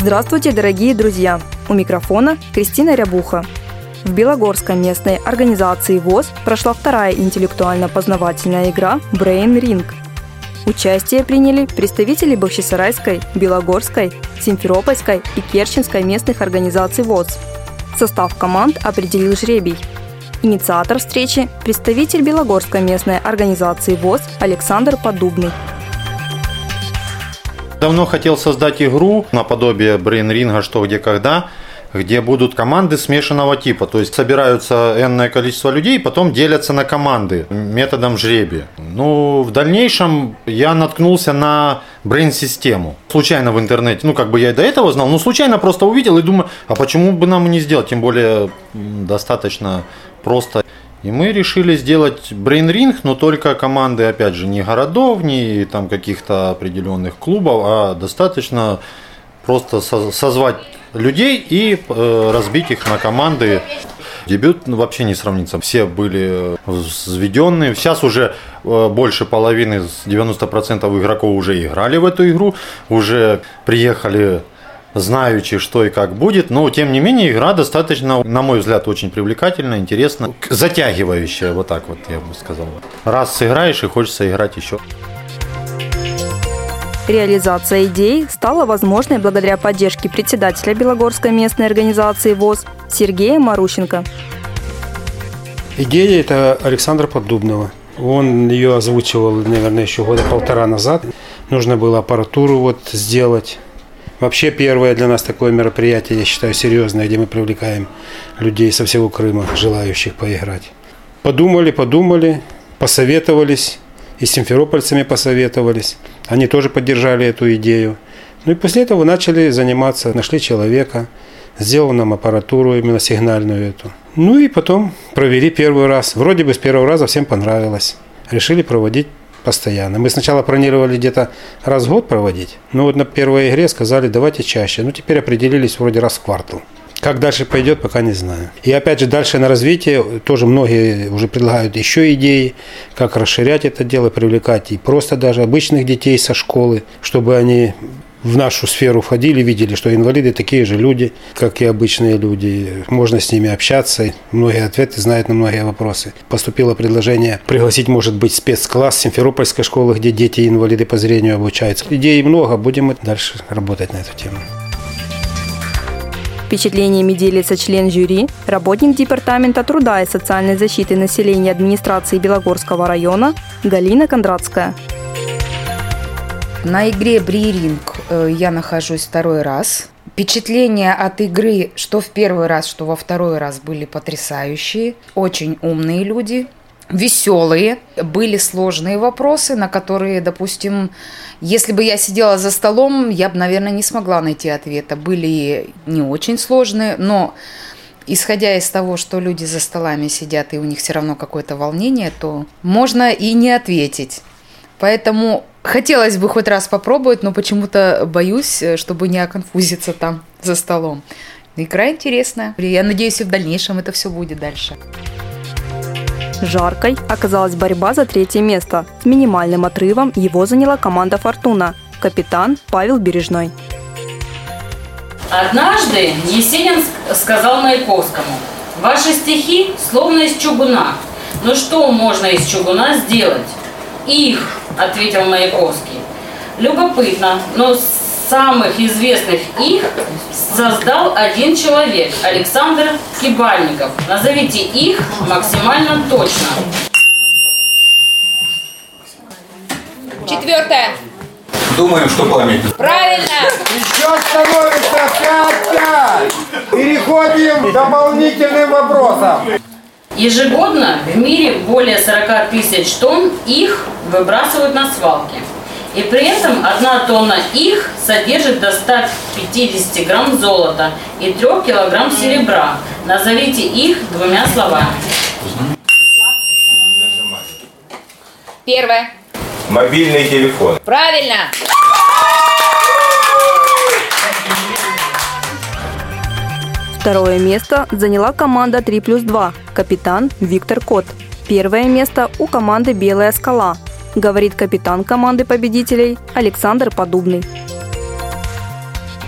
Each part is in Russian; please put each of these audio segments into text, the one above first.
Здравствуйте, дорогие друзья! У микрофона Кристина Рябуха. В Белогорской местной организации ВОЗ прошла вторая интеллектуально-познавательная игра Brain Ring. Участие приняли представители Бахчисарайской, Белогорской, Симферопольской и Керченской местных организаций ВОЗ. Состав команд определил жребий. Инициатор встречи – представитель Белогорской местной организации ВОЗ Александр Подубный. Давно хотел создать игру наподобие брейнринга «Что, где, когда», где будут команды смешанного типа. То есть собираются энное количество людей, потом делятся на команды методом жребия. Ну, в дальнейшем я наткнулся на брейн-систему. Случайно в интернете, ну, как бы я и до этого знал, но случайно просто увидел и думаю, а почему бы нам не сделать? Тем более достаточно просто. И мы решили сделать брейн-ринг, но только команды, опять же, не городов, не там каких-то определенных клубов, а достаточно просто созвать людей и э, разбить их на команды. Дебют вообще не сравнится. Все были взведенные. Сейчас уже э, больше половины, 90% игроков уже играли в эту игру, уже приехали знаючи, что и как будет, но тем не менее игра достаточно, на мой взгляд, очень привлекательная, интересная, затягивающая, вот так вот я бы сказал. Раз сыграешь и хочется играть еще. Реализация идей стала возможной благодаря поддержке председателя Белогорской местной организации ВОЗ Сергея Марущенко. Идея это Александра Поддубного. Он ее озвучивал, наверное, еще года полтора назад. Нужно было аппаратуру вот сделать Вообще первое для нас такое мероприятие, я считаю, серьезное, где мы привлекаем людей со всего Крыма, желающих поиграть. Подумали, подумали, посоветовались, и с симферопольцами посоветовались. Они тоже поддержали эту идею. Ну и после этого начали заниматься, нашли человека, сделал нам аппаратуру именно сигнальную эту. Ну и потом провели первый раз. Вроде бы с первого раза всем понравилось. Решили проводить постоянно. Мы сначала планировали где-то раз в год проводить, но вот на первой игре сказали, давайте чаще. Ну, теперь определились вроде раз в квартал. Как дальше пойдет, пока не знаю. И опять же, дальше на развитие тоже многие уже предлагают еще идеи, как расширять это дело, привлекать и просто даже обычных детей со школы, чтобы они в нашу сферу входили, видели, что инвалиды такие же люди, как и обычные люди. Можно с ними общаться, многие ответы знают на многие вопросы. Поступило предложение пригласить, может быть, спецкласс Симферопольской школы, где дети-инвалиды по зрению обучаются. Идей много, будем дальше работать на эту тему. Впечатлениями делится член жюри, работник Департамента труда и социальной защиты населения администрации Белогорского района Галина Кондратская. На игре Бриринг э, я нахожусь второй раз. Впечатления от игры, что в первый раз, что во второй раз, были потрясающие. Очень умные люди, веселые. Были сложные вопросы, на которые, допустим, если бы я сидела за столом, я бы, наверное, не смогла найти ответа. Были не очень сложные, но исходя из того, что люди за столами сидят и у них все равно какое-то волнение, то можно и не ответить. Поэтому хотелось бы хоть раз попробовать, но почему-то боюсь, э, чтобы не оконфузиться там за столом. Игра интересная. Я надеюсь, и в дальнейшем это все будет дальше. Жаркой оказалась борьба за третье место. С минимальным отрывом его заняла команда «Фортуна». Капитан Павел Бережной. Однажды Есенин сказал Маяковскому, «Ваши стихи словно из чугуна. Но что можно из чугуна сделать? Их, ответил Маяковский. Любопытно, но самых известных их создал один человек, Александр Кибальников. Назовите их максимально точно. Четвертое. Думаем, что память. Правильно. Еще становится 5-5. Переходим к дополнительным вопросам. Ежегодно в мире более 40 тысяч тонн их выбрасывают на свалки. И при этом одна тонна их содержит до 150 грамм золота и 3 килограмм серебра. Назовите их двумя словами. Первое. Мобильный телефон. Правильно. Второе место заняла команда 3 плюс 2, капитан Виктор Кот. Первое место у команды «Белая скала», говорит капитан команды победителей Александр Подубный.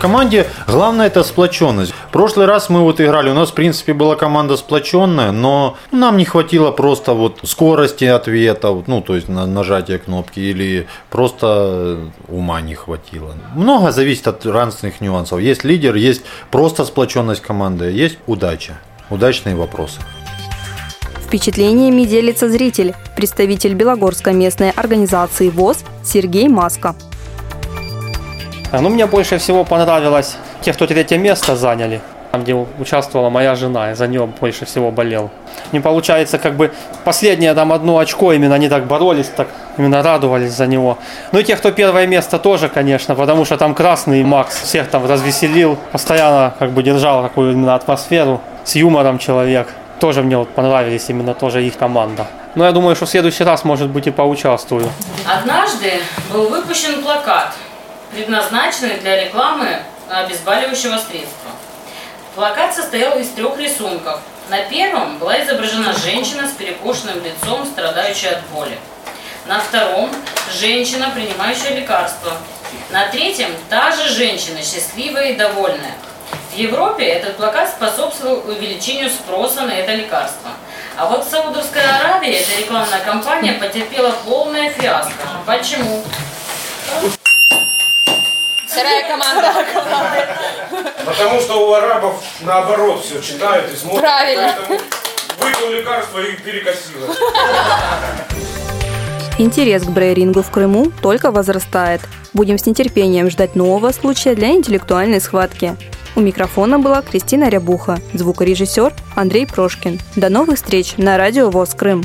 Команде главное это сплоченность. В прошлый раз мы вот играли, у нас в принципе была команда сплоченная, но нам не хватило просто вот скорости ответа, ну то есть на нажатие кнопки или просто ума не хватило. Много зависит от разных нюансов. Есть лидер, есть просто сплоченность команды, есть удача, удачные вопросы. Впечатлениями делится зритель, представитель Белогорской местной организации ВОЗ Сергей Маска. Ну, мне больше всего понравилось те, кто третье место заняли. Там, где участвовала моя жена, я за нее больше всего болел. Не получается, как бы последнее там одно очко, именно они так боролись, так именно радовались за него. Ну и те, кто первое место тоже, конечно, потому что там красный Макс всех там развеселил, постоянно как бы держал такую именно атмосферу, с юмором человек. Тоже мне вот понравились именно тоже их команда. Но я думаю, что в следующий раз, может быть, и поучаствую. Однажды был выпущен плакат, предназначенный для рекламы обезболивающего средства. Плакат состоял из трех рисунков. На первом была изображена женщина с перекошенным лицом, страдающая от боли. На втором – женщина, принимающая лекарства. На третьем – та же женщина, счастливая и довольная. В Европе этот плакат способствовал увеличению спроса на это лекарство. А вот в Саудовской Аравии эта рекламная кампания потерпела полное фиаско. Почему? Вторая команда. Потому что у арабов наоборот все читают и смотрят. Правильно. Поэтому выпил лекарство и перекосило. Интерес к брейрингу в Крыму только возрастает. Будем с нетерпением ждать нового случая для интеллектуальной схватки. У микрофона была Кристина Рябуха, звукорежиссер Андрей Прошкин. До новых встреч на радио ВОЗ Крым.